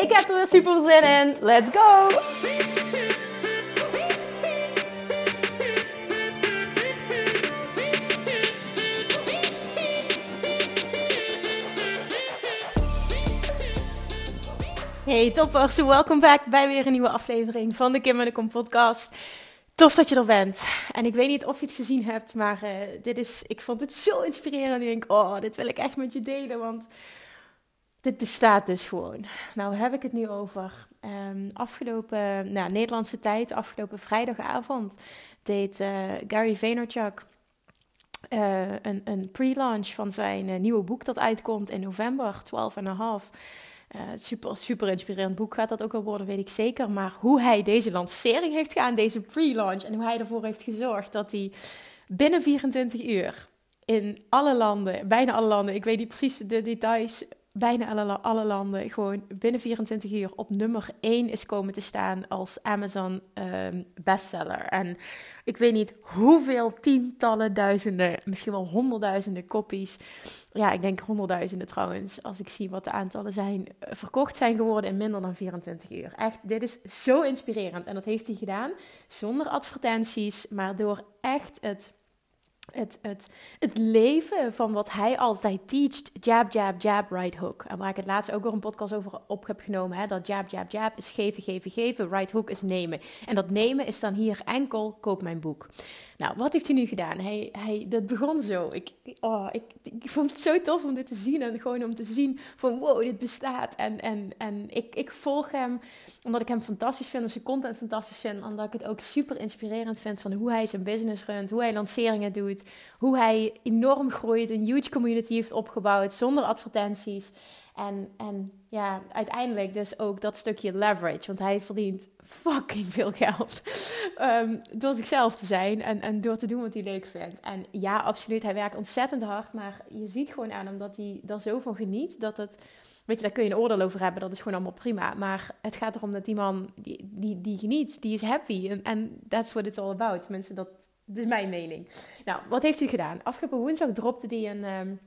Ik heb er weer super zin in. Let's go! Hey toppers, welkom back bij weer een nieuwe aflevering van de Kim en de Kom podcast. Tof dat je er bent. En ik weet niet of je het gezien hebt, maar uh, dit is, ik vond dit zo inspirerend. Ik denk, oh, dit wil ik echt met je delen, want dit bestaat dus gewoon. Nou heb ik het nu over um, afgelopen nou, Nederlandse tijd, afgelopen vrijdagavond, deed uh, Gary Vaynerchuk uh, een, een pre-launch van zijn uh, nieuwe boek dat uitkomt in november, 12 en een half. super, super inspirerend boek gaat dat ook wel worden, weet ik zeker. Maar hoe hij deze lancering heeft gedaan, deze pre-launch, en hoe hij ervoor heeft gezorgd dat hij binnen 24 uur in alle landen, bijna alle landen, ik weet niet precies de details bijna alle, alle landen gewoon binnen 24 uur op nummer 1 is komen te staan als Amazon um, bestseller. En ik weet niet hoeveel tientallen duizenden, misschien wel honderdduizenden kopies. Ja, ik denk honderdduizenden trouwens, als ik zie wat de aantallen zijn, eh, verkocht zijn geworden in minder dan 24 uur. Echt, dit is zo inspirerend. En dat heeft hij gedaan zonder advertenties, maar door echt het het, het, het leven van wat hij altijd teacht. Jab, jab, jab, right hook. En waar ik het laatst ook weer een podcast over op heb genomen. Hè, dat jab, jab, jab is geven, geven, geven. Right hook is nemen. En dat nemen is dan hier enkel koop mijn boek. Nou, wat heeft hij nu gedaan? Hij, hij, dat begon zo. Ik, oh, ik, ik vond het zo tof om dit te zien. En gewoon om te zien van wow, dit bestaat. En, en, en ik, ik volg hem omdat ik hem fantastisch vind. Omdat zijn content fantastisch vind. Omdat ik het ook super inspirerend vind van hoe hij zijn business runt. Hoe hij lanceringen doet. Hoe hij enorm groeit. Een huge community heeft opgebouwd zonder advertenties. En, en ja, uiteindelijk dus ook dat stukje leverage. Want hij verdient fucking veel geld. Um, door zichzelf te zijn en, en door te doen wat hij leuk vindt. En ja, absoluut, hij werkt ontzettend hard. Maar je ziet gewoon aan hem dat hij er zo van geniet. Dat het, weet je, daar kun je een oordeel over hebben. Dat is gewoon allemaal prima. Maar het gaat erom dat die man, die, die, die geniet, die is happy. En that's what it's all about. Mensen, dat, is mijn mening. Nou, wat heeft hij gedaan? Afgelopen woensdag dropte hij een... Um,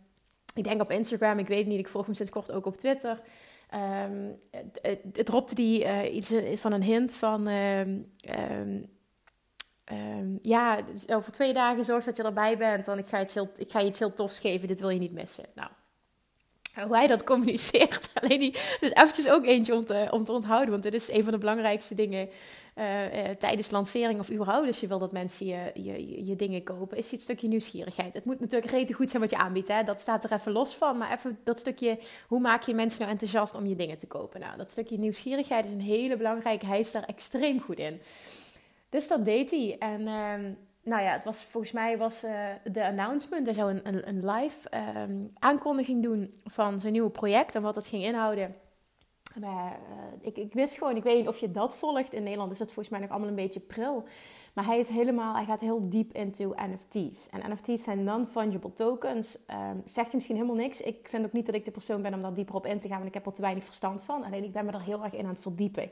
ik denk op Instagram, ik weet het niet, ik volg hem sinds kort ook op Twitter. Um, het, dropte die uh, iets eh, van een hint van... Um, ja, over twee dagen zorg dat je erbij bent, want ik ga, iets heel, ik ga je iets heel tofs geven, dit wil je niet missen. Nou, hoe hij dat communiceert. Alleen die, dus eventjes ook eentje om te, onthouden. Want dit is een van de belangrijkste dingen uh, uh, tijdens lancering of überhaupt. Als je wil dat mensen je, je, je, dingen kopen, is het stukje nieuwsgierigheid. Het moet natuurlijk rete goed zijn wat je aanbiedt. Hè? Dat staat er even los van. Maar even dat stukje, hoe maak je mensen nou enthousiast om je dingen te kopen? Nou, dat stukje nieuwsgierigheid is een hele belangrijke. Hij is daar extreem goed in. Dus dat deed hij. En... Uh, nou ja, het was, volgens mij was uh, de announcement. Hij zou een, een, een live um, aankondiging doen van zijn nieuwe project en wat het ging inhouden. Maar, uh, ik, ik, wist gewoon, ik weet niet of je dat volgt. In Nederland is dat volgens mij nog allemaal een beetje pril. Maar hij is helemaal, hij gaat heel diep into NFT's. En NFT's zijn non-fungible tokens. Um, zegt je misschien helemaal niks. Ik vind ook niet dat ik de persoon ben om daar dieper op in te gaan, want ik heb er te weinig verstand van. Alleen ik ben me er heel erg in aan het verdiepen.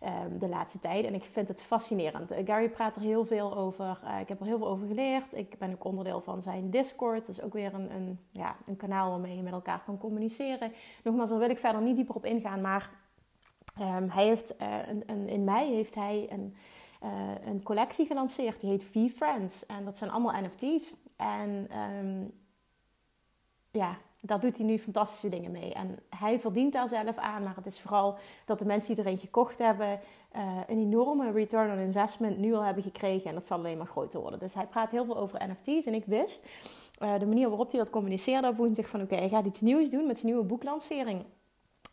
Ehm, de laatste tijd. En ik vind het fascinerend. Uh, Gary praat er heel veel over. Uh, ik heb er heel veel over geleerd. Ik ben ook onderdeel van zijn Discord. Dat is ook weer een, een, ja, een kanaal waarmee je met elkaar kan communiceren. Nogmaals, daar wil ik verder niet dieper op ingaan. Maar um, hij heeft, uh, een, in mei heeft hij een, een collectie gelanceerd. Die heet V-Friends. En dat zijn allemaal NFT's. En um, ja, daar doet hij nu fantastische dingen mee. En hij verdient daar zelf aan, maar het is vooral dat de mensen die erin gekocht hebben, uh, een enorme return on investment nu al hebben gekregen. En dat zal alleen maar groter worden. Dus hij praat heel veel over NFT's. En ik wist uh, de manier waarop hij dat communiceerde op woensdag van oké, okay, hij gaat iets nieuws doen met zijn nieuwe boeklancering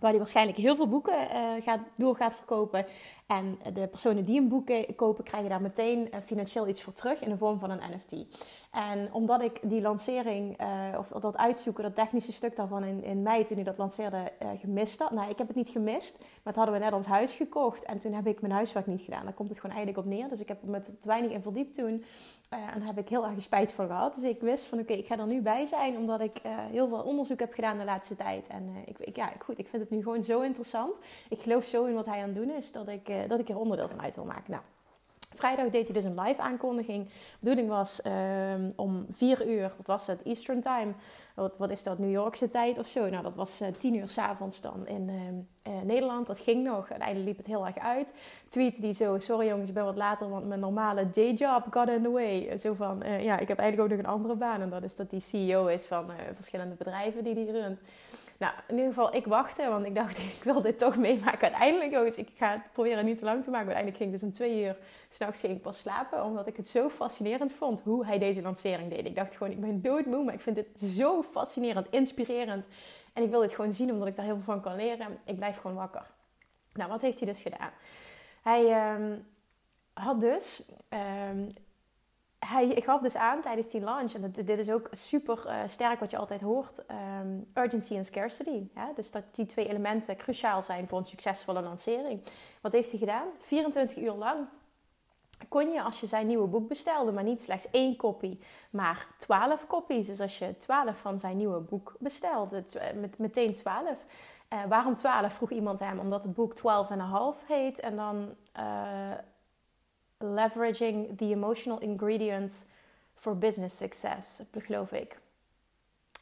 waar hij waarschijnlijk heel veel boeken uh, gaat, door gaat verkopen. En de personen die een boek kopen, krijgen daar meteen financieel iets voor terug in de vorm van een NFT. En omdat ik die lancering, of dat uitzoeken, dat technische stuk daarvan in, in mei toen ik dat lanceerde, gemist had. Nou, ik heb het niet gemist, maar het hadden we net ons huis gekocht. En toen heb ik mijn huiswerk niet gedaan. Daar komt het gewoon eigenlijk op neer. Dus ik heb met te weinig in verdiept toen. Uh, en daar heb ik heel erg spijt van gehad. Dus ik wist van oké, ik ga er nu bij zijn. Omdat ik uh, heel veel onderzoek heb gedaan de laatste tijd. En uh, ik, ik, ja, goed, ik vind het nu gewoon zo interessant. Ik geloof zo in wat hij aan het doen is. Dat ik, dat ik er onderdeel van uit wil maken. Nou, Vrijdag deed hij dus een live aankondiging. De bedoeling was um, om 4 uur, wat was het, Eastern Time. Wat, wat is dat, New Yorkse tijd of zo? Nou, dat was uh, 10 uur s'avonds dan in uh, Nederland. Dat ging nog. Uiteindelijk liep het heel erg uit. Tweet die zo, sorry jongens, ik ben wat later, want mijn normale dayjob got in the way. Zo van, uh, ja, ik heb eigenlijk ook nog een andere baan. En dat is dat hij CEO is van verschillende bedrijven die hij runt. Nou, in ieder geval, ik wachtte, want ik dacht, ik wil dit toch meemaken. Uiteindelijk, jongens, ik ga het proberen niet te lang te maken. Uiteindelijk ging ik dus om twee uur s'nachts pas slapen, omdat ik het zo fascinerend vond hoe hij deze lancering deed. Ik dacht gewoon, ik ben doodmoe, maar ik vind het zo fascinerend, inspirerend. En ik wil dit gewoon zien, omdat ik daar heel veel van kan leren. Ik blijf gewoon wakker. Nou, wat heeft hij dus gedaan? Hij um, had dus um, hij gaf dus aan tijdens die launch, en dit is ook super uh, sterk wat je altijd hoort, um, urgency en scarcity. Dus dat die twee elementen cruciaal zijn voor een succesvolle lancering. Wat heeft hij gedaan? 24 uur lang kon je als je zijn nieuwe boek bestelde, maar niet slechts één kopie, maar 12 kopies. Dus als je 12 van zijn nieuwe boek bestelde, met, meteen 12. Uh, eh, waarom 12? vroeg iemand hem, omdat het boek 12,5 heet. En dan Leveraging the Emotional Ingredients for Business Success, geloof ik.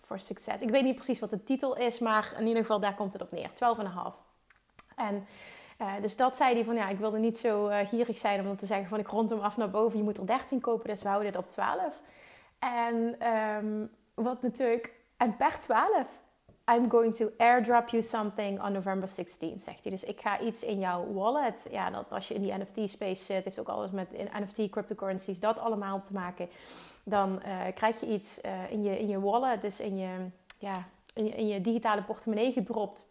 Voor succes. Ik weet niet precies wat de titel is, maar in ieder geval daar komt het op neer. 12,5. En uh, dus dat zei hij van ja, ik wilde niet zo uh, gierig zijn om dan te zeggen van ik rond hem af naar boven. Je moet er 13 kopen, dus we houden dit op 12. En um, wat natuurlijk, en per 12 I'm going to airdrop you something on November 16, zegt hij. Dus ik ga iets in jouw wallet. Ja, dat als je in die NFT-space zit, heeft ook alles met NFT, cryptocurrencies, dat allemaal te maken. Dan uh, krijg je iets uh, in, je, in je wallet, dus in je, ja, in je, in je digitale portemonnee gedropt.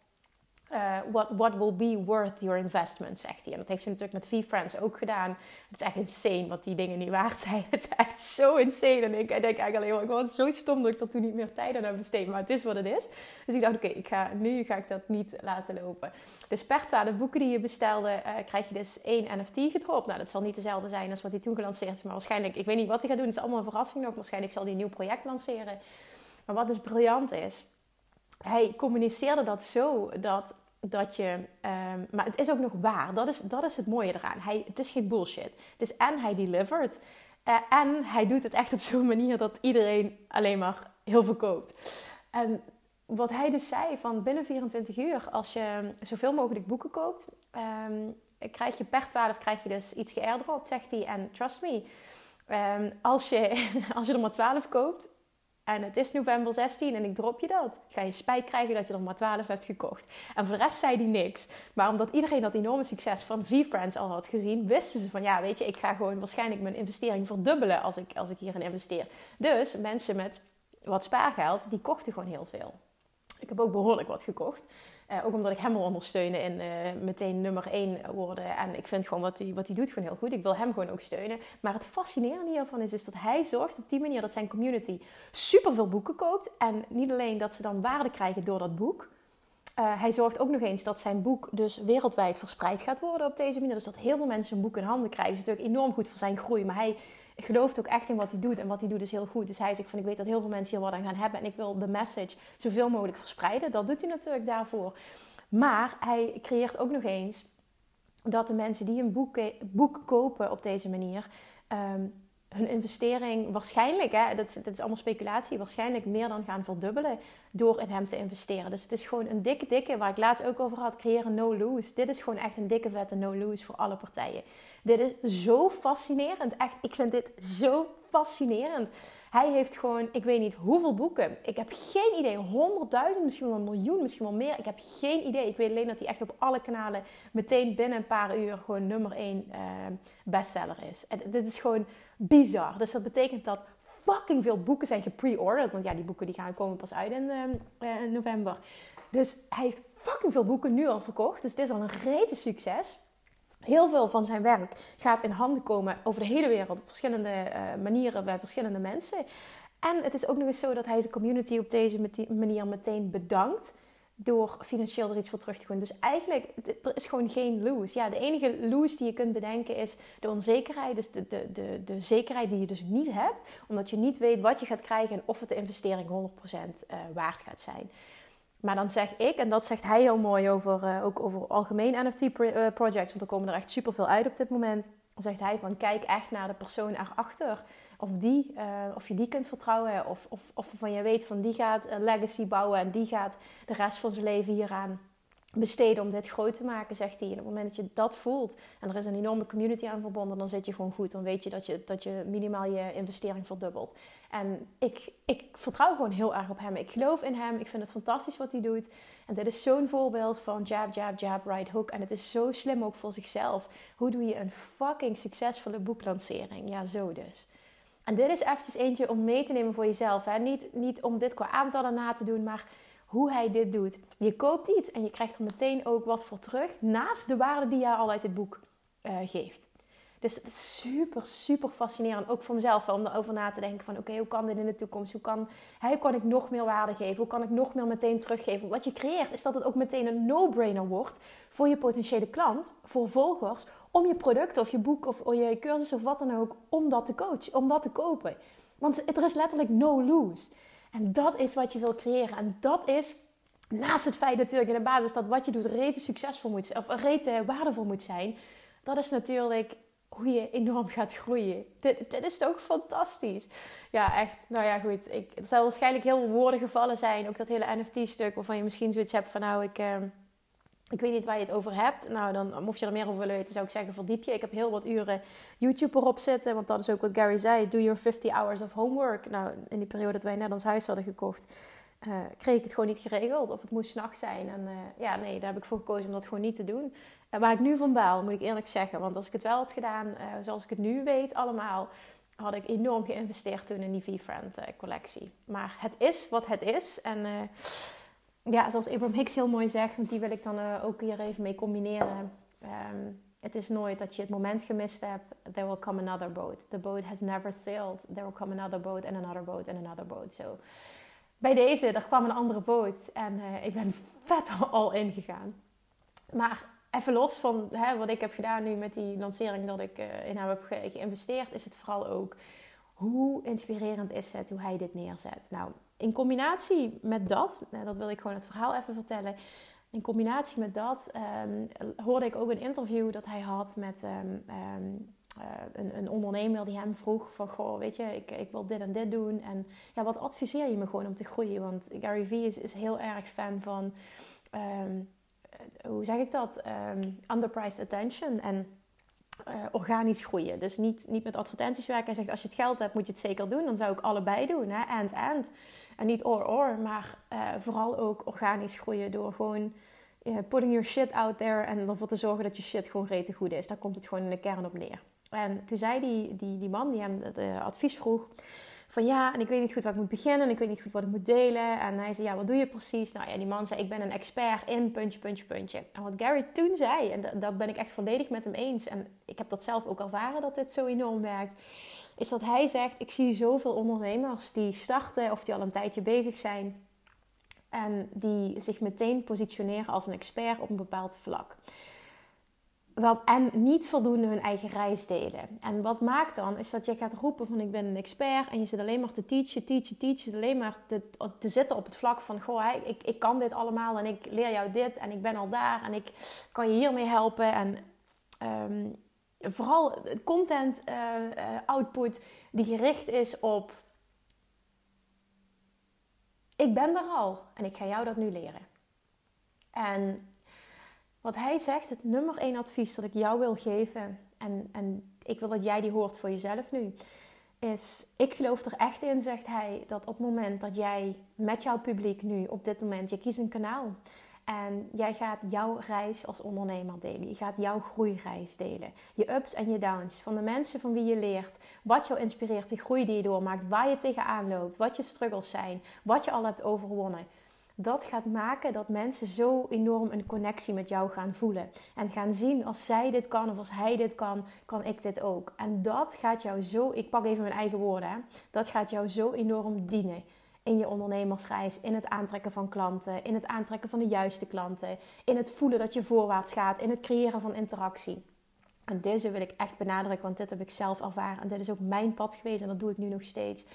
Uh, what, will be worth your investment, zegt hij. En dat heeft hij natuurlijk met V-Friends ook gedaan. Het is echt insane wat die dingen nu waard zijn. Het is echt zo insane. En ik denk eigenlijk alleen ik was zo stom dat ik er toen niet meer tijd aan heb besteed. Maar het is wat het is. Dus ik dacht, oké, okay, ga nu ga ik dat niet laten lopen. Dus per 12 boeken die je bestelde, uh, krijg je dus één NFT gedropt. Nou, dat zal niet dezelfde zijn als wat hij toen gelanceerd is. Maar waarschijnlijk, ik weet niet wat hij gaat doen. Het is allemaal een verrassing nog. Waarschijnlijk zal hij een nieuw project lanceren. Maar wat dus briljant is hij communiceerde dat zo dat, dat je. Um, maar het is ook nog waar. Dat is, dat is het mooie eraan. Hij, het is geen bullshit. Het is en hij delivered. Uh, en hij doet het echt op zo'n manier dat iedereen alleen maar heel veel koopt. En wat hij dus zei: van binnen 24 uur, als je zoveel mogelijk boeken koopt, um, krijg je per 12 krijg je dus iets geairdropt, zegt hij. En trust me. Um, als, je, als je er maar 12 koopt, en het is november 16 en ik drop je dat. Ga je spijt krijgen dat je er maar 12 hebt gekocht. En voor de rest zei hij niks. Maar omdat iedereen dat enorme succes van V-Friends al had gezien, wisten ze van ja, weet je, ik ga gewoon waarschijnlijk mijn investering verdubbelen als ik, als ik hierin investeer. Dus mensen met wat spaargeld, die kochten gewoon heel veel. Ik heb ook behoorlijk wat gekocht. Uh, ook omdat ik hem wil ondersteunen in uh, meteen nummer 1 worden. En ik vind gewoon wat hij wat doet gewoon heel goed. Ik wil hem gewoon ook steunen. Maar het fascinerende hiervan is, is dat hij zorgt op die manier dat zijn community super veel boeken koopt. En niet alleen dat ze dan waarde krijgen door dat boek. Uh, hij zorgt ook nog eens dat zijn boek dus wereldwijd verspreid gaat worden op deze manier. Dus dat heel veel mensen een boek in handen krijgen. Dat is natuurlijk enorm goed voor zijn groei. Maar hij gelooft ook echt in wat hij doet. En wat hij doet is heel goed. Dus hij zegt van ik weet dat heel veel mensen hier wat aan gaan hebben. En ik wil de message zoveel mogelijk verspreiden. Dat doet hij natuurlijk daarvoor. Maar hij creëert ook nog eens dat de mensen die een boek, boek kopen op deze manier... Um, hun investering waarschijnlijk, hè, dat, dat, is allemaal speculatie, waarschijnlijk meer dan gaan verdubbelen door in hem te investeren. Dus het is gewoon een dikke, dikke, waar ik laatst ook over had, creëren no-lose. Dit is gewoon echt een dikke, vette no-lose voor alle partijen. Dit is zo fascinerend. Echt, ik vind dit zo fascinerend. Hij heeft gewoon, ik weet niet hoeveel boeken. Ik heb geen idee. Honderdduizend, misschien wel een miljoen, misschien wel meer. Ik heb geen idee. Ik weet alleen dat hij echt op alle kanalen meteen binnen een paar uur gewoon nummer één uh, bestseller is. En dit is gewoon bizar. Dus dat betekent dat fucking veel boeken zijn gepre-ordered. Want ja, die boeken die gaan komen pas uit in, uh, in november. Dus hij heeft fucking veel boeken nu al verkocht. Dus het is al een rete succes. Heel veel van zijn werk gaat in handen komen over de hele wereld op verschillende uh, manieren bij verschillende mensen. En het is ook nog eens zo dat hij zijn community op deze manier meteen bedankt door financieel er iets voor terug te doen. Dus eigenlijk, er is gewoon geen lose. Ja, de enige lose die je kunt bedenken is de onzekerheid. Dus de, de, de, de zekerheid die je dus niet hebt. Omdat je niet weet wat je gaat krijgen en of het de investering 100% uh, eh, waard gaat zijn. Maar dan zeg ik, en dat zegt hij heel mooi over, uh, ook over algemeen NFT-projects, eh, want er komen er echt superveel uit op dit moment. Dan zegt hij van, kijk echt naar de persoon erachter of, die, uh, of je die kunt vertrouwen. Of, of, of van je weet van die gaat een legacy bouwen en die gaat de rest van zijn leven hieraan besteden om dit groot te maken, zegt hij. En op het moment dat je dat voelt en er is een enorme community aan verbonden, dan zit je gewoon goed. Dan weet je dat je, dat je minimaal je investering verdubbelt. En ik, ik vertrouw gewoon heel erg op hem. Ik geloof in hem. Ik vind het fantastisch wat hij doet. En dit is zo'n voorbeeld van jab, jab, jab, right hook. En het is zo slim ook voor zichzelf. Hoe doe je een fucking succesvolle boeklancering? Ja, zo dus. En dit is eventjes eentje om mee te nemen voor jezelf. Hè? Niet, niet om dit qua aantallen na te doen, maar hoe hij dit doet. Je koopt iets en je krijgt er meteen ook wat voor terug. Naast de waarde die je al uit het boek uh, geeft. Dus het is super, super fascinerend. Ook voor mezelf om erover na te denken van... oké, hoe kan dit in de toekomst? Hoe kan, hoe kan ik nog meer waarde geven? Hoe kan ik nog meer meteen teruggeven? Wat je creëert is dat het ook meteen een no-brainer wordt... voor je potentiële klant, voor volgers... om je product of je boek of je cursus of wat dan ook... om dat te coachen, om dat te kopen. Want er is letterlijk no lose. En dat is wat je wil creëren. En dat is naast het feit natuurlijk in de basis dat wat je doet rete succesvol moet zijn, of rete waardevol moet zijn, dat is natuurlijk hoe je enorm gaat groeien. Dit, dit is toch fantastisch? Ja, echt. Nou ja, goed. Ik, er zal waarschijnlijk heel veel woorden gevallen zijn. Ook dat hele NFT-stuk waarvan je misschien zoiets hebt van... nou, ik, uh, ik weet niet waar je het over hebt. Nou, dan mocht je er meer over willen weten, zou ik zeggen verdiep je. Ik heb heel wat uren YouTube erop zitten. Want dat is ook wat Gary zei. Do your 50 hours of homework. Nou, in die periode dat wij net ons huis hadden gekocht... Uh, kreeg ik het gewoon niet geregeld. Of het moest s'nachts zijn. En uh, ja, nee, daar heb ik voor gekozen om dat gewoon niet te doen. Uh, waar ik nu van baal, moet ik eerlijk zeggen. Want als ik het wel had gedaan zoals ik het nu weet allemaal... had ik enorm geïnvesteerd toen in die V-Friend collectie. Maar het is wat het is. En ja, zoals Abraham Hicks heel mooi zegt... want die wil ik dan ook hier even mee combineren... Um, het is nooit dat je het moment gemist hebt. There will come another boat. The boat has never sailed. There will come another boat and another boat and another boat. So bij deze, er kwam een andere boot en uh, ik ben vet al ingegaan. Maar even los van hè, wat ik heb gedaan nu met die lancering dat ik uh, in hem heb ge geïnvesteerd, is het vooral ook hoe inspirerend is het hoe hij dit neerzet. Nou, in combinatie met dat, uh, dat wil ik gewoon het verhaal even vertellen. In combinatie met dat um, hoorde ik ook een interview dat hij had met um, um, uh, een, een, ondernemer die hem vroeg van... Goh, weet je, ik, ik wil dit en dit doen. En ja, wat adviseer je me gewoon om te groeien? Want Gary Vee is, heel erg fan van... Um, hoe zeg ik dat? Underpriced attention en... Uh, organisch groeien. Dus niet, niet met advertenties werken. Hij zegt, als je het geld hebt, moet je het zeker doen. Dan zou ik allebei doen, hè? and, and. En niet or, or, maar uh, vooral ook organisch groeien door gewoon uh, putting your shit out there en ervoor te zorgen dat je shit gewoon rete goed is. Daar komt het gewoon in de kern op neer. En toen zei die, die, die man die hem het advies vroeg van ja, en ik weet niet goed waar ik moet beginnen en ik weet niet goed wat ik moet delen. En hij zei, ja, wat doe je precies? Nou ja, die man zei, ik ben een expert in puntje, puntje, puntje. En wat Gary toen zei, en dat, dat ben ik echt volledig met hem eens. En ik heb dat zelf ook ervaren dat dit zo enorm werkt. Is dat hij zegt, ik zie zoveel ondernemers die starten of die al een tijdje bezig zijn. En die zich meteen positioneren als een expert op een bepaald vlak en niet voldoende hun eigen reis delen. En wat maakt dan, is dat je gaat roepen van ik ben een expert en je zit alleen maar te teachen, teachen, teachen. Alleen maar te, te zitten op het vlak van, goh, ik, ik kan dit allemaal en ik leer jou dit en ik ben al daar en ik kan je hiermee helpen. En um, vooral content uh, output die gericht is op, ik ben er al en ik ga jou dat nu leren. En wat hij zegt, het nummer één advies dat ik jou wil geven, en, en ik wil dat jij die hoort voor jezelf nu, is: ik geloof er echt in, zegt hij, dat op het moment dat jij met jouw publiek nu, op dit moment, je kiest een kanaal. En jij gaat jouw reis als ondernemer delen. Je gaat jouw groeireis delen. Je ups en je downs. Van de mensen van wie je leert. Wat jou inspireert. De groei die je doormaakt. Waar je tegenaan loopt. Wat je struggles zijn. Wat je al hebt overwonnen dat gaat maken dat mensen zo enorm een connectie met jou gaan voelen. En gaan zien als zij dit kan of als hij dit kan, kan ik dit ook. En dat gaat jou zo, ik pak even mijn eigen woorden, hè, dat gaat jou zo enorm dienen in je ondernemersreis, in het aantrekken van klanten, in het aantrekken van de juiste klanten, in het voelen dat je voorwaarts gaat, in het creëren van interactie. En deze wil ik echt benadrukken, want dit heb ik zelf ervaren en dit is ook mijn pad geweest en dat doe ik nu nog steeds.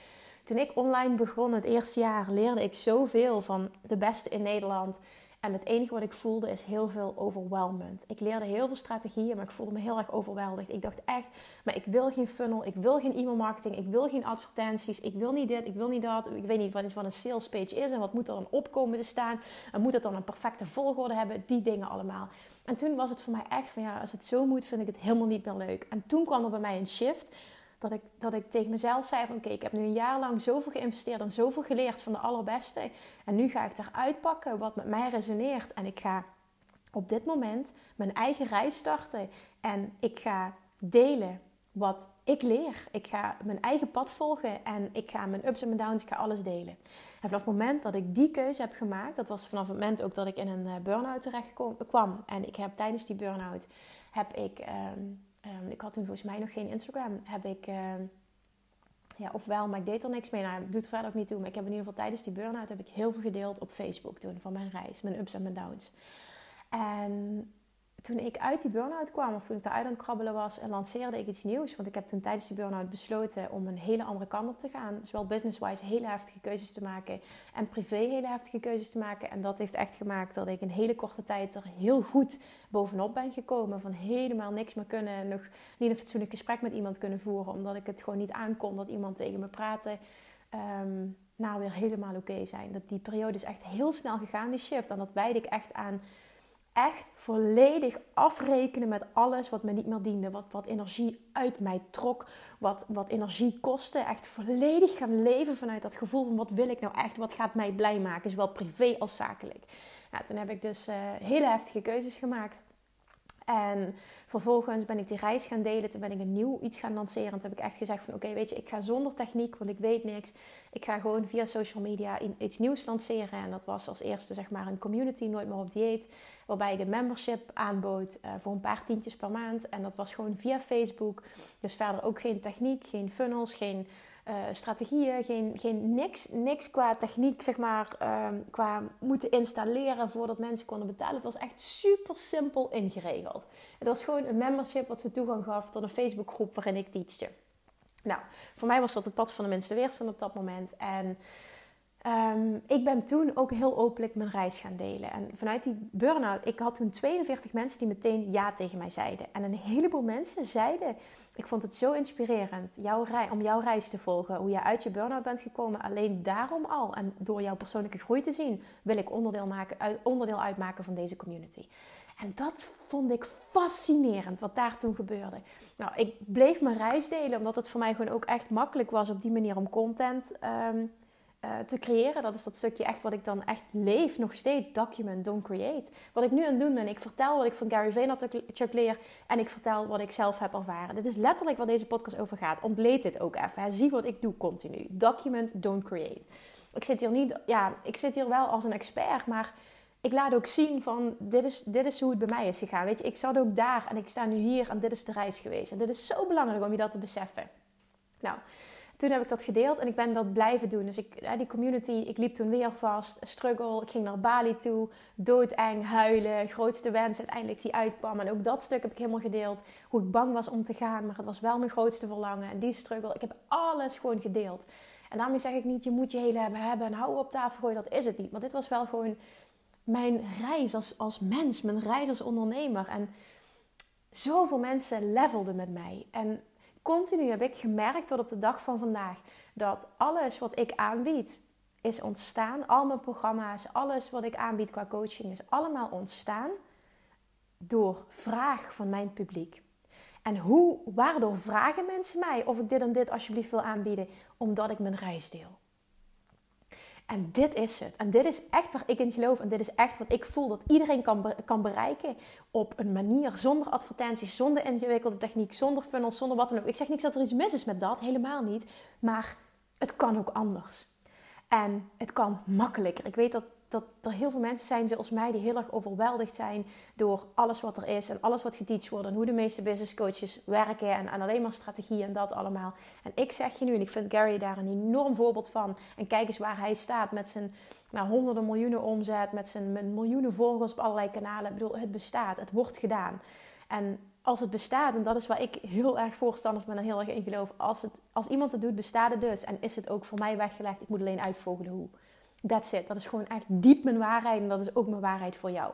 Toen ik online begon, het eerste jaar, leerde ik zoveel van de beste in Nederland. En het enige wat ik voelde is heel veel overwhelmend. Ik leerde heel veel strategieën, maar ik voelde me heel erg overweldigd. Ik dacht echt, maar ik wil geen funnel, ik wil geen e-mail marketing, ik wil geen advertenties, ik wil niet dit, ik wil niet dat. Ik weet niet wat, een sales page is en wat moet er dan opkomen te staan. En moet het dan een perfecte volgorde hebben, die dingen allemaal. En toen was het voor mij echt van ja, als het zo moet, vind ik het helemaal niet meer leuk. En toen kwam er bij mij een shift dat ik, dat ik tegen mezelf zei van oké, ik heb nu een jaar lang zoveel geïnvesteerd en zoveel geleerd van de allerbeste. En nu ga ik eruit pakken wat met mij resoneert. En ik ga op dit moment mijn eigen reis starten. En ik ga delen wat ik leer. Ik ga mijn eigen pad volgen en ik ga mijn ups en mijn downs, ik ga alles delen. En vanaf het moment dat ik die keuze heb gemaakt, dat was vanaf het moment ook dat ik in een eh, burn-out terecht kwam. En ik heb tijdens die burn-out, heb ik... Ehm, Ehm, ik had toen volgens mij nog geen Instagram. Heb ik, uh, ja, ofwel, maar ik deed er niks mee. Nou, doet er verder ook niet toe. Maar ik heb in ieder geval tijdens die burn-out heb ik heel veel gedeeld op Facebook toen van mijn reis, mijn ups en mijn downs. En toen ik uit die burn-out kwam, of toen ik eruit aan het krabbelen was, en lanceerde ik iets nieuws. Want ik heb toen tijdens die burn-out besloten om een hele andere kant op te gaan. Zowel business-wise hele heftige keuzes te maken en privé hele heftige keuzes te maken. En dat heeft echt gemaakt dat ik in hele korte tijd er heel goed bovenop ben gekomen. Van helemaal niks meer kunnen, nog niet een fatsoenlijk gesprek met iemand kunnen voeren. Omdat ik het gewoon niet aankon dat iemand tegen me praatte. Um, nou, weer helemaal oké zijn. Dat die periode is echt heel snel gegaan, die shift. En dat wijd ik echt aan echt volledig afrekenen met alles wat me niet meer diende. Wat, wat energie uit mij trok. Wat, wat energie kostte. Echt volledig gaan leven vanuit dat gevoel van wat wil ik nou echt? Wat gaat mij blij maken? Zowel privé als zakelijk. Nou, toen heb ik dus uh, hele heftige keuzes gemaakt. En vervolgens ben ik die reis gaan delen. Toen ben ik een nieuw iets gaan lanceren. Toen heb ik echt gezegd van oké, weet je, ik ga zonder techniek, want ik weet niks. Ik ga gewoon via social media iets nieuws lanceren. En dat was als eerste zeg maar een community, nooit meer op dieet. Waarbij ik een membership aanbood uh, voor een paar tientjes per maand. En dat was gewoon via Facebook. Dus verder ook geen techniek, geen funnels, geen uh, strategieën, geen, geen niks, niks qua techniek, zeg maar, uh, qua moeten installeren voordat mensen konden betalen. Het was echt super simpel ingeregeld. Het was gewoon een membership wat ze toegang gaf tot een Facebookgroep waarin ik teachte. Nou, voor mij was dat het pad van de minste weerstand op dat moment. En Um, ik ben toen ook heel openlijk mijn reis gaan delen. En vanuit die burn-out, ik had toen 42 mensen die meteen ja tegen mij zeiden. En een heleboel mensen zeiden, ik vond het zo inspirerend jouw rei, om jouw reis te volgen. Hoe je uit je burn-out bent gekomen, alleen daarom al. En door jouw persoonlijke groei te zien, wil ik onderdeel, maken, onderdeel uitmaken van deze community. En dat vond ik fascinerend, wat daar toen gebeurde. Nou, ik bleef mijn reis delen, omdat het voor mij gewoon ook echt makkelijk was op die manier om content... Um, uh, te creëren. Dat is dat stukje echt wat ik dan echt leef nog steeds. Document, don't create. Wat ik nu aan het doen ben, ik vertel wat ik van Gary Vaynerchuk leer en ik vertel wat ik zelf heb ervaren. Dit is letterlijk waar deze podcast over gaat. Ontleed dit ook even. Zie wat ik doe continu. Document, don't create. Ik zit hier niet, ja, ik zit hier wel als een expert, maar ik laat ook zien van dit is, dit is hoe het bij mij is gegaan. Weet je, ik zat ook daar en ik sta nu hier en dit is de reis geweest. En dit is zo belangrijk om je dat te beseffen. Nou, toen heb ik dat gedeeld en ik ben dat blijven doen. Dus ik, die community, ik liep toen weer vast, struggle. Ik ging naar Bali toe, doodeng, huilen, grootste wens uiteindelijk die uitkwam. En ook dat stuk heb ik helemaal gedeeld. Hoe ik bang was om te gaan, maar het was wel mijn grootste verlangen. En die struggle, ik heb alles gewoon gedeeld. En daarmee zeg ik niet, je moet je hele hebben hebben en hou op tafel gooien, dat is het niet. Maar dit was wel gewoon mijn reis als, als mens, mijn reis als ondernemer. En zoveel mensen levelden met mij. En continu heb ik gemerkt tot op de dag van vandaag dat alles wat ik aanbied is ontstaan. Al mijn programma's, alles wat ik aanbied qua coaching is allemaal ontstaan door vraag van mijn publiek. En hoe, waardoor vragen mensen mij of ik dit en dit alsjeblieft wil aanbieden? Omdat ik mijn reis deel. En dit is het. En dit is echt waar ik in geloof. En dit is echt wat ik voel dat iedereen kan, kan bereiken op een manier zonder advertenties, zonder ingewikkelde techniek, zonder funnels, zonder wat dan ook. Ik zeg niet dat er iets mis is met dat, helemaal niet. Maar het kan ook anders. En het kan makkelijker. Ik weet dat dat er heel veel mensen zijn zoals mij die heel erg overweldigd zijn door alles wat er is en alles wat geteacht wordt en hoe de meeste business coaches werken en, en alleen maar strategie en dat allemaal. En ik zeg je nu, en ik vind Gary daar een enorm voorbeeld van. En kijk eens waar hij staat met zijn nou, honderden miljoenen omzet, met zijn miljoenen volgers op allerlei kanalen. Ik bedoel, het bestaat, het wordt gedaan. En als het bestaat, en dat is waar ik heel erg voorstander ben en heel erg in geloof. Als, het, als iemand het doet, bestaat het dus. En is het ook voor mij weggelegd. Ik moet alleen uitvogelen hoe. That's it. Dat is gewoon echt diep mijn waarheid. En dat is ook mijn waarheid voor jou.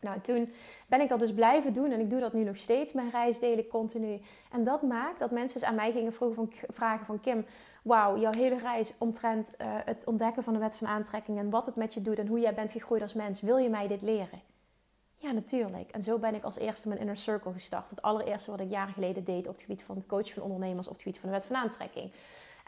Nou, toen ben ik dat dus blijven doen. En ik doe dat nu nog steeds. Mijn reis deel ik continu. En dat maakt dat mensen dus aan mij gingen vragen van, vragen van Kim... Wauw, jouw hele reis omtrent uh, het ontdekken van de wet van aantrekking... en wat het met je doet en hoe jij bent gegroeid als mens. Wil je mij dit leren? Ja, natuurlijk. En zo ben ik als eerste mijn inner circle gestart. Het allereerste wat ik jaren geleden deed op het gebied van het coachen van ondernemers, op het gebied van de wet van aantrekking.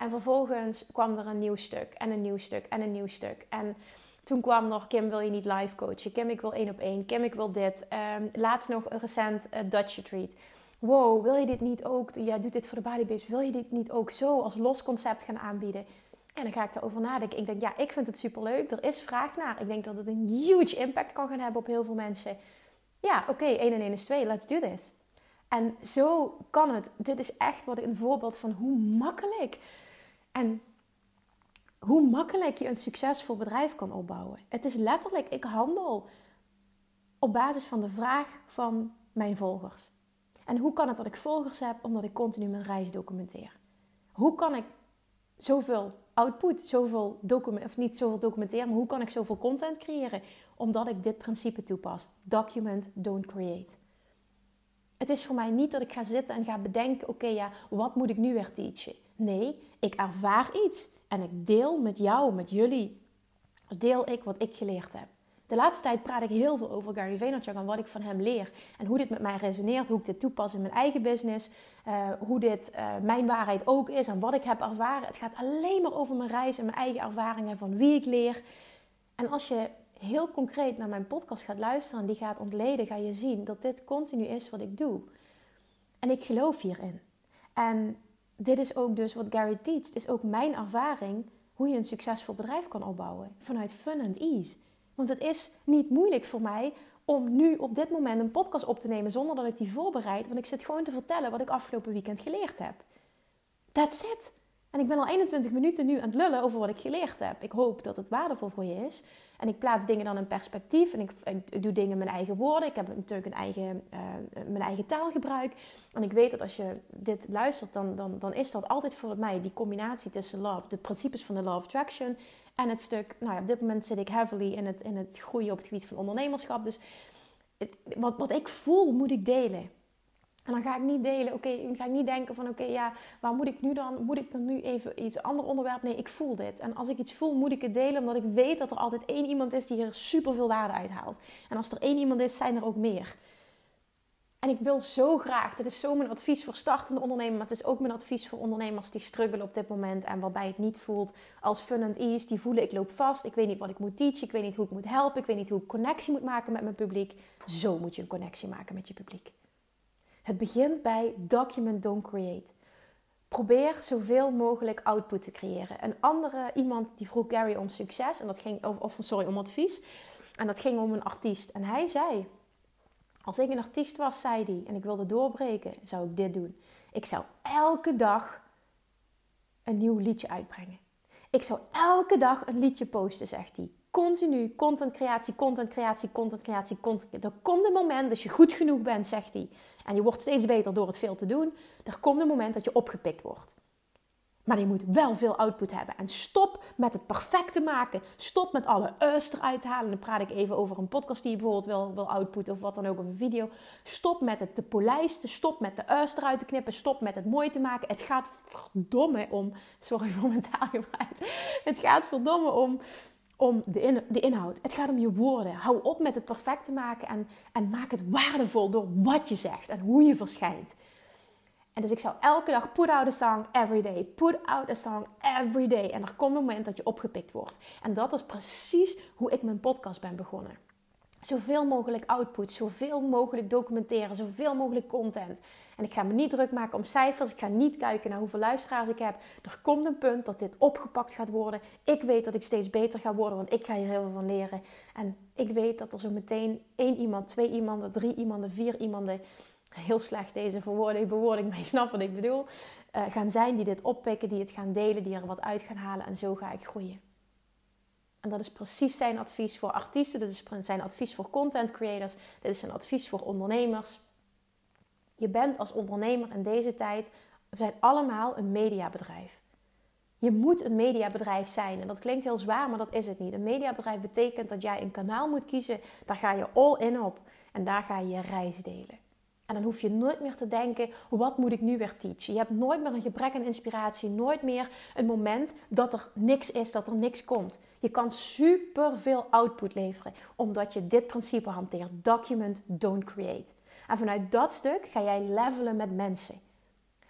En vervolgens kwam er een nieuw stuk en een nieuw stuk en een nieuw stuk. En toen kwam nog, Kim wil je niet live coachen? Kim ik wil één op één. Kim ik wil dit. Um, laatst nog een recent uh, Dutch retreat. Wow, wil je dit niet ook? Jij doet dit voor de bodybase. Wil je dit niet ook zo als los concept gaan aanbieden? En dan ga ik erover nadenken. Ik denk, ja, ik vind het superleuk. Er is vraag naar. Ik denk dat het een huge impact kan gaan hebben op heel veel mensen. Ja, oké, 1 en 1 is 2. Let's do this. En zo kan het. Dit is echt wat een voorbeeld van hoe makkelijk en hoe makkelijk je een succesvol bedrijf kan opbouwen. Het is letterlijk, ik handel op basis van de vraag van mijn volgers. En hoe kan het dat ik volgers heb? Omdat ik continu mijn reis documenteer. Hoe kan ik zoveel output, zoveel document, of niet zoveel documenteren, maar hoe kan ik zoveel content creëren? Omdat ik dit principe toepas. Document, don't create. Het is voor mij niet dat ik ga zitten en ga bedenken, oké ja, wat moet ik nu weer teachen? Nee, ik ervaar iets en ik deel met jou, met jullie, deel ik wat ik geleerd heb. De laatste tijd praat ik heel veel over Gary Vaynerchuk en wat ik van hem leer. En hoe dit met mij resoneert, hoe ik dit toepas in mijn eigen business. Uh, hoe dit uh, mijn waarheid ook is en wat ik heb ervaren. Het gaat alleen maar over mijn reis en mijn eigen ervaringen van wie ik leer. En als je heel concreet naar mijn podcast gaat luisteren en die gaat ontleden, ga je zien dat dit continu is wat ik doe. En ik geloof hierin. En dit is ook dus wat Gary teacht. Is ook mijn ervaring hoe je een succesvol bedrijf kan opbouwen. Vanuit fun and ease. Want het is niet moeilijk voor mij om nu op dit moment een podcast op te nemen zonder dat ik die voorbereid. Want ik zit gewoon te vertellen wat ik afgelopen weekend geleerd heb. That's it. En ik ben al 21 minuten nu aan het lullen over wat ik geleerd heb. Ik hoop dat het waardevol voor je is. En ik plaats dingen dan in perspectief. En ik, doe dingen in mijn eigen woorden. Ik heb natuurlijk een eigen, uh, mijn eigen taalgebruik. En ik weet dat als je dit luistert, dan, dan, dan is dat altijd voor mij die combinatie tussen love, de principes van de law of attraction en het stuk, nou ja, op dit moment zit ik heavily in het, in het groeien op het gebied van ondernemerschap. Dus wat, wat ik voel, moet ik delen. En dan ga ik niet delen, oké, okay, ga ik niet denken van oké, ja, waar moet ik nu dan, moet ik dan nu even iets ander onderwerp? Nee, ik voel dit. En als ik iets voel, moet ik het delen, omdat ik weet dat er altijd één iemand is die er super veel waarde uit haalt. En als er één iemand is, zijn er ook meer. En ik wil zo graag, dit is zo mijn advies voor startende ondernemers, maar het is ook mijn advies voor ondernemers die struggelen op dit moment en waarbij het niet voelt als fun and ease. Die voelen ik loop vast, ik weet niet wat ik moet teachen, ik weet niet hoe ik moet helpen, ik weet niet hoe ik connectie moet maken met mijn publiek. Zo moet je een connectie maken met je publiek. Het begint bij document, don't create. Probeer zoveel mogelijk output te creëren. Een andere iemand die vroeg Gary om succes en dat ging of, of sorry om advies en dat ging om een artiest en hij zei als ik een artiest was, zei hij, en ik wilde doorbreken, zou ik dit doen. Ik zou elke dag een nieuw liedje uitbrengen. Ik zou elke dag een liedje posten, zegt hij. Continu content creatie, content creatie, content creatie, content. Er komt een moment dat je goed genoeg bent, zegt hij. En je wordt steeds beter door het veel te doen. Er komt een moment dat je opgepikt wordt. Maar je moet wel veel output hebben. En stop met het perfecte maken. Stop met alle us eruit halen. Dan praat ik even over een podcast die je bijvoorbeeld wil, wil outputten of wat dan ook, of een video. Stop met het te polijsten. Stop met de us eruit te knippen. Stop met het mooi te maken. Het gaat verdomme om. Sorry voor mijn taalgebruik. Het gaat verdomme om, om de, de inhoud. Het gaat om je woorden. Hou op met het perfect te maken en, en maak het waardevol door wat je zegt en hoe je verschijnt. En dus ik zou elke dag put out a song every day. Put out a song every day. En er komt een moment dat je opgepikt wordt. En dat is precies hoe ik mijn podcast ben begonnen. Zoveel mogelijk output, zoveel mogelijk documenteren, zoveel mogelijk content. En ik ga me niet druk maken om cijfers, ik ga niet kijken naar hoeveel luisteraars ik heb. Er komt een punt dat dit opgepakt gaat worden. Ik weet dat ik steeds beter ga worden, want ik ga hier heel veel van leren. En ik weet dat er zo meteen één iemand, twee iemanden, drie iemanden, vier iemanden, heel slecht deze verwoording, bewoording, maar je snapt wat ik bedoel, uh, gaan zijn die dit oppikken, die het gaan delen, die er wat uit gaan halen en zo ga ik groeien. En dat is precies zijn advies voor artiesten, dit is zijn advies voor content creators, dit is zijn advies voor ondernemers. Je bent als ondernemer in deze tijd, we zijn allemaal een mediabedrijf. Je moet een mediabedrijf zijn. En dat klinkt heel zwaar, maar dat is het niet. Een mediabedrijf betekent dat jij een kanaal moet kiezen. Daar ga je all in op. En daar ga je je reis delen. En dan hoef je nooit meer te denken, wat moet ik nu weer teachen? Je hebt nooit meer een gebrek aan inspiratie, nooit meer een moment dat er niks is, dat er niks komt. Je kan super veel output leveren, omdat je dit principe hanteert. Document, don't create. En vanuit dat stuk ga jij levelen met mensen.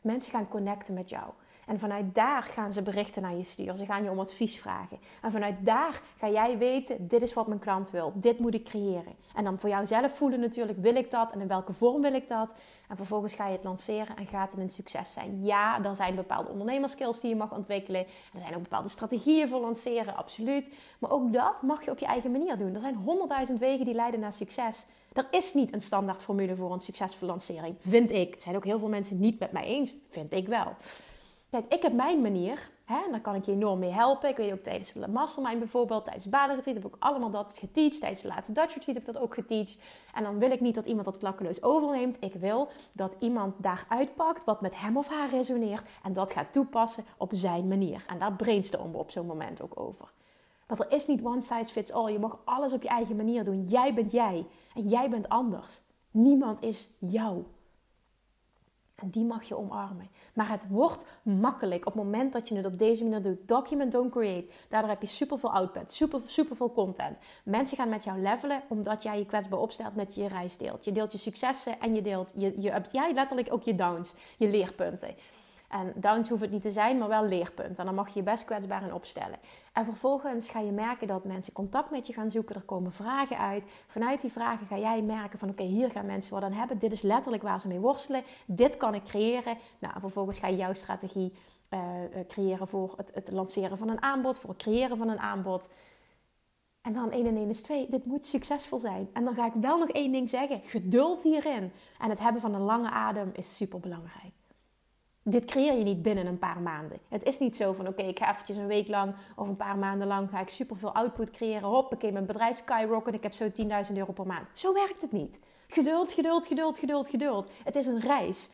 Mensen gaan connecten met jou. En vanuit daar gaan ze berichten naar je sturen. Ze gaan je om advies vragen. En vanuit daar ga jij weten: dit is wat mijn klant wil. Dit moet ik creëren. En dan voor jouzelf voelen natuurlijk: wil ik dat en in welke vorm wil ik dat? En vervolgens ga je het lanceren en gaat het een succes zijn. Ja, er zijn bepaalde ondernemerskills die je mag ontwikkelen. Er zijn ook bepaalde strategieën voor lanceren, absoluut. Maar ook dat mag je op je eigen manier doen. Er zijn honderdduizend wegen die leiden naar succes. Er is niet een standaard formule voor een succesvolle lancering, vind ik. Zijn ook heel veel mensen niet met mij eens, vind ik wel. Kijk, ik heb mijn manier. Hè, en daar kan ik je enorm mee helpen. Ik weet ook tijdens de mastermind bijvoorbeeld, tijdens de badenretreat heb ik allemaal dat geteacht. Tijdens de laatste Dutch retreat heb ik dat ook geteacht. En dan wil ik niet dat iemand dat klakkeloos overneemt. Ik wil dat iemand daar uitpakt wat met hem of haar resoneert. En dat gaat toepassen op zijn manier. En daar brainstormen we op zo'n moment ook over. Want er is niet one size fits all. Je mag alles op je eigen manier doen. Jij bent jij. En jij bent anders. Niemand is jou. En die mag je omarmen. Maar het wordt makkelijk op het moment dat je het op deze manier doet. Document, don't create. Daardoor heb je superveel output, super, superveel content. Mensen gaan met jou levelen omdat jij je kwetsbaar opstelt met je reis deelt. Je deelt je successen en je deelt je, je, ja, letterlijk ook je downs, je leerpunten. En downs hoeft het niet te zijn, maar wel leerpunten. En dan mag je je best kwetsbaar in opstellen. En vervolgens ga je merken dat mensen contact met je gaan zoeken. Er komen vragen uit. Vanuit die vragen ga jij merken van oké, hier gaan mensen wat aan hebben. Dit is letterlijk waar ze mee worstelen. Dit kan ik creëren. Nou, vervolgens ga je jouw strategie uh, creëren voor het, het, lanceren van een aanbod. Voor het creëren van een aanbod. En dan 1 en 1 is 2. Dit moet succesvol zijn. En dan ga ik wel nog één ding zeggen. Geduld hierin. En het hebben van een lange adem is super belangrijk dit creëer je niet binnen een paar maanden. Het is niet zo van oké, ik ga eventjes een week lang of een paar maanden lang ga ik superveel output creëren. Hoppakee, mijn bedrijf skyrocket, ik heb zo 10.000 euro per maand. Zo werkt het niet. Geduld, geduld, geduld, geduld, geduld. Het is een reis.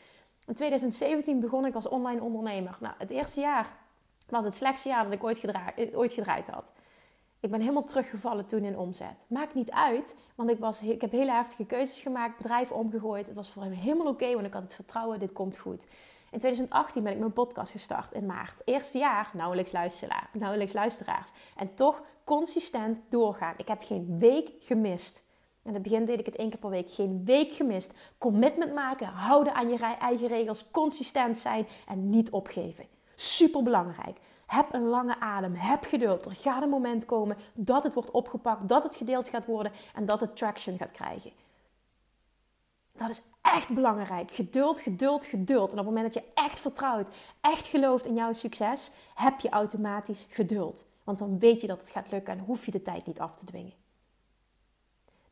In 2017 begon ik als online ondernemer. Nou, het eerste jaar was het slechtste jaar dat ik ooit, ooit gedraaid had. Ik ben helemaal teruggevallen toen in omzet. Maakt niet uit, want ik, was, ik heb hele heftige keuzes gemaakt, bedrijf omgegooid. Het was voor hem helemaal oké, want ik had het vertrouwen, dit komt goed. In 2018 ben ik mijn podcast gestart in maart. Eerste jaar nauwelijks, luisteraar, nauwelijks luisteraars. En toch consistent doorgaan. Ik heb geen week gemist. In het begin deed ik het één keer per week. Geen week gemist. Commitment maken, houden aan je eigen regels, consistent zijn en niet opgeven. Super belangrijk. Heb een lange adem. Heb geduld. Er gaat een moment komen dat het wordt opgepakt, dat het gedeeld gaat worden en dat het traction gaat krijgen. Dat is echt belangrijk. Geduld, geduld, geduld. En op het moment dat je echt vertrouwt, echt gelooft in jouw succes, heb je automatisch geduld. Want dan weet je dat het gaat lukken en hoef je de tijd niet af te dwingen.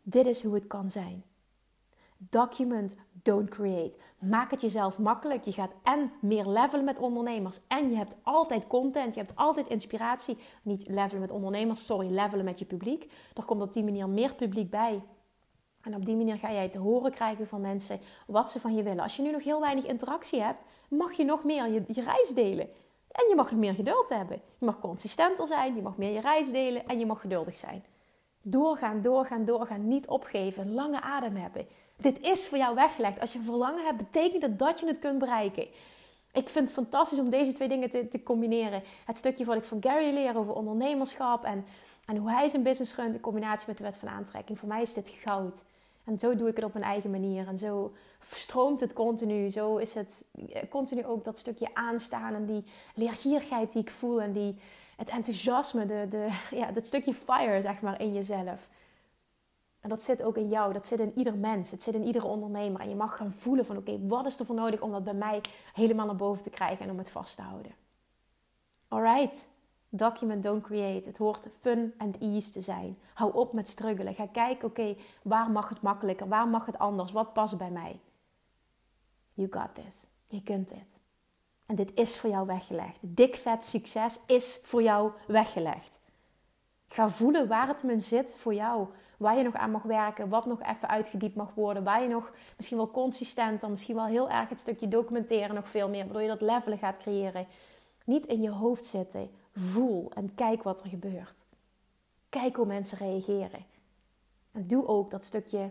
Dit is hoe het kan zijn. Document, don't create. Maak het jezelf makkelijk. Je gaat en meer levelen met ondernemers. En je hebt altijd content. Je hebt altijd inspiratie. Niet levelen met ondernemers, sorry, levelen met je publiek. Er komt op die manier meer publiek bij. En op die manier ga jij te horen krijgen van mensen wat ze van je willen. Als je nu nog heel weinig interactie hebt, mag je nog meer je, je reis delen. En je mag nog meer geduld hebben. Je mag consistenter zijn, je mag meer je reis delen en je mag geduldig zijn. Doorgaan, doorgaan, doorgaan. Niet opgeven. Lange adem hebben. Dit is voor jou weggelegd. Als je een verlangen hebt, betekent dat dat je het kunt bereiken. Ik vind het fantastisch om deze twee dingen te, te combineren. Het stukje wat ik van Gary leer over ondernemerschap en, en hoe hij zijn business runt in combinatie met de wet van aantrekking. Voor mij is dit goud. En zo doe ik het op mijn eigen manier. En zo stroomt het continu. Zo is het continu ook dat stukje aanstaan en die leergierigheid die ik voel. En die, het enthousiasme, de, de, ja, dat stukje fire zeg maar in jezelf. En dat zit ook in jou, dat zit in ieder mens, het zit in iedere ondernemer. En je mag gaan voelen van oké, wat is er voor nodig om dat bij mij helemaal naar boven te krijgen en om het vast te houden. Alright, document, don't create. Het hoort fun and ease te zijn. Hou op met struggelen. Ga kijken, oké, waar mag het makkelijker? Waar mag het anders? Wat past bij mij? You got this. Je kunt dit. En dit is voor jou weggelegd. Dik vet succes is voor jou weggelegd. Ga voelen waar het in zit voor jou. Waar je nog aan mag werken. Wat nog even uitgediept mag worden. Waar je nog misschien wel consistenter. Misschien wel heel erg het stukje documenteren nog veel meer. Waardoor je dat levelen gaat creëren. Niet in je hoofd zitten. Voel en kijk wat er gebeurt. Kijk hoe mensen reageren. En doe ook dat stukje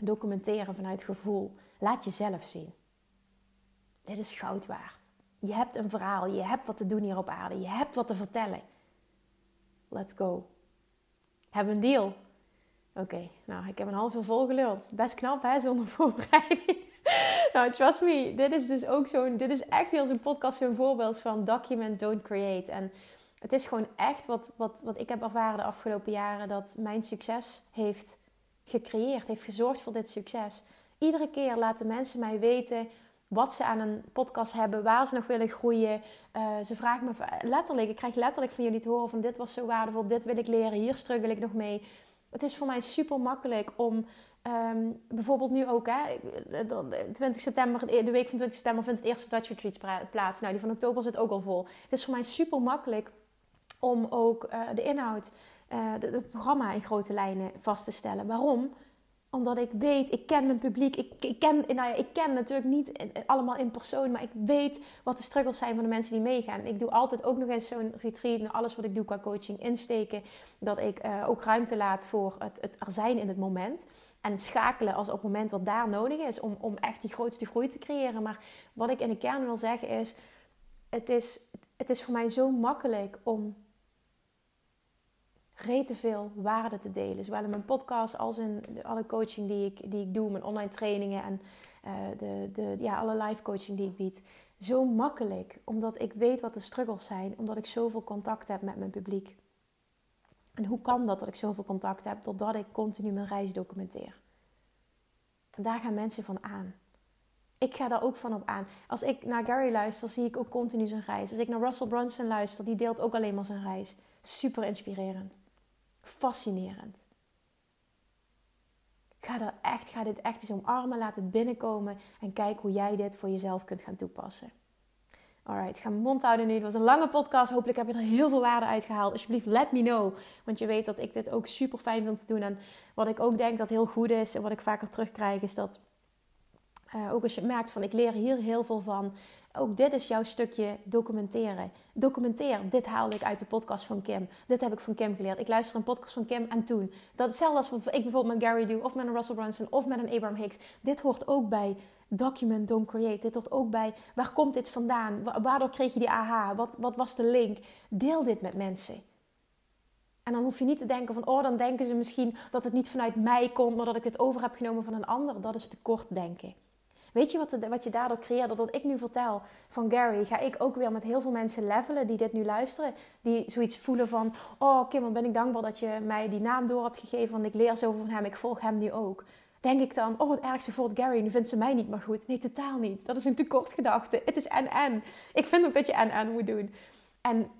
documenteren vanuit gevoel. Laat jezelf zien. Dit is goud waard. Je hebt een verhaal, je hebt wat te doen hier op aarde, je hebt wat te vertellen. Let's go. Hebben een deal? Oké, nou, ik heb een half uur vol geluld. Best knap, hè, zonder voorbereiding. Nou, trust me, dit is dus ook zo'n... Dit is echt weer zo'n podcast, zo'n voorbeeld van document, don't create. En het is gewoon echt wat, wat, wat ik heb ervaren de afgelopen jaren... dat mijn succes heeft gecreëerd, heeft gezorgd voor dit succes. Iedere keer laten mensen mij weten wat ze aan een podcast hebben, waar ze nog willen groeien. Uh, ze vragen me letterlijk, ik krijg letterlijk van jullie te horen van dit was zo waardevol, dit wil ik leren, hier struggle ik nog mee. Het is voor mij super makkelijk om um, bijvoorbeeld nu ook, hè, 20 september, de week van 20 september vindt het eerste Dutch Retreat plaats. Nou, die van oktober zit ook al vol. Het is voor mij super makkelijk om ook de inhoud, het programma in grote lijnen vast te stellen. Waarom? omdat ik weet, ik ken mijn publiek. Ik, ik, ken, nou ja, ik ken natuurlijk niet allemaal in persoon, maar ik weet wat de struggles zijn van de mensen die meegaan. Ik doe altijd ook nog eens zo'n retreat en alles wat ik doe qua coaching insteken. Dat ik ook ruimte laat voor het, het er zijn in het moment. En schakelen als op het moment wat daar nodig is om, om echt die grootste groei te creëren. Maar wat ik in de kern wil zeggen is, het is, het is voor mij zo makkelijk om rete veel waarde te delen. Zowel in mijn podcast als in alle coaching die ik, die ik doe, mijn online trainingen en uh, de, de, ja, alle live coaching die ik bied. Zo makkelijk, omdat ik weet wat de struggles zijn, omdat ik zoveel contact heb met mijn publiek. En hoe kan dat dat ik zoveel contact heb, doordat ik continu mijn reis documenteer? En daar gaan mensen van aan. Ik ga daar ook van op aan. Als ik naar Gary luister, zie ik ook continu zijn reis. Als ik naar Russell Brunson luister, die deelt ook alleen maar zijn reis. Super inspirerend. Fascinerend. Ga, er echt, ga dit echt eens omarmen, laat het binnenkomen en kijk hoe jij dit voor jezelf kunt gaan toepassen. Alright, ga mijn mond houden nu. Het was een lange podcast. Hopelijk heb je er heel veel waarde uit gehaald. Alsjeblieft, let me know. Want je weet dat ik dit ook super fijn vind te doen. En wat ik ook denk dat heel goed is en wat ik vaker terugkrijg, is dat uh, ook als je merkt van ik leer hier heel veel van. Ook dit is jouw stukje documenteren. Documenteer. Dit haalde ik uit de podcast van Kim. Dit heb ik van Kim geleerd. Ik luister een podcast van Kim en toen. Dat hetzelfde als ik bijvoorbeeld met Gary doe, of met een Russell Brunson, of met een Abraham Hicks. Dit hoort ook bij document, don't create. Dit hoort ook bij waar komt dit vandaan? Waardoor kreeg je die aha? Wat, wat was de link? Deel dit met mensen. En dan hoef je niet te denken van, oh, dan denken ze misschien dat het niet vanuit mij komt, maar dat ik het over heb genomen van een ander. Dat is te kort denken. Weet je wat, wat je daardoor creëert? Dat ik nu vertel van Gary, ga ik ook weer met heel veel mensen levelen die dit nu luisteren. Die zoiets voelen van, oh Kim, wat ben ik dankbaar dat je mij die naam door hebt gegeven. Want ik leer zoveel van hem, ik volg hem nu ook. Denk ik dan, oh het ergste voor Gary, nu vindt ze mij niet meer goed. Nee, totaal niet. Dat is een tekortgedachte. Het is en-en. Ik vind ook dat je en-en moet doen. En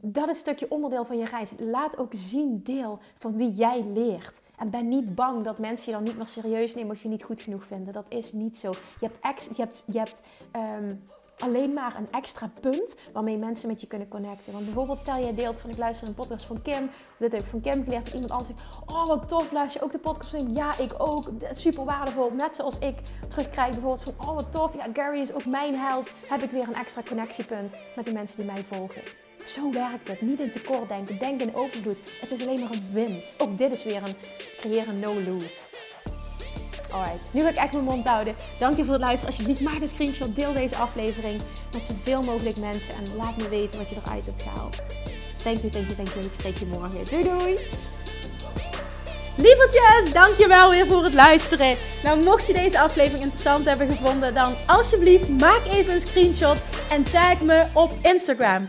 dat is een stukje onderdeel van je reis. Laat ook zien deel van wie jij leert. En ben niet bang dat mensen je dan niet meer serieus nemen of je niet goed genoeg vinden. Dat is niet zo. Je hebt, ex, je hebt, je hebt ehm, alleen maar een extra punt waarmee mensen met je kunnen connecten. Want bijvoorbeeld stel je deelt van ik luister een podcast van Kim. Of dit heb ik van Kim geleerd. Iemand anders zegt, oh wat tof, luister je ook de podcast van? Ja, ik ook. Super waardevol. Net zoals ik terugkrijg bijvoorbeeld van, oh wat tof. Ja, Gary is ook mijn held. Heb ik weer een extra connectiepunt met de mensen die mij volgen. Zo werkt het. Niet in tekort denken. Denk in overvloed. Het is alleen maar een win. Ook dit is weer een creëren no-lose. Alright, nu wil ik echt mijn mond houden. Dank je voor het luisteren. Alsjeblieft, maak een screenshot. Deel deze aflevering met zoveel mogelijk mensen. En laat me weten wat je eruit hebt gehaald. Thank you, thank you, thank you. Ik spreek je morgen. Doei doei! Lievertjes, dankjewel weer voor het luisteren. Nou, mocht je deze aflevering interessant hebben gevonden, dan alsjeblieft maak even een screenshot en tag me op Instagram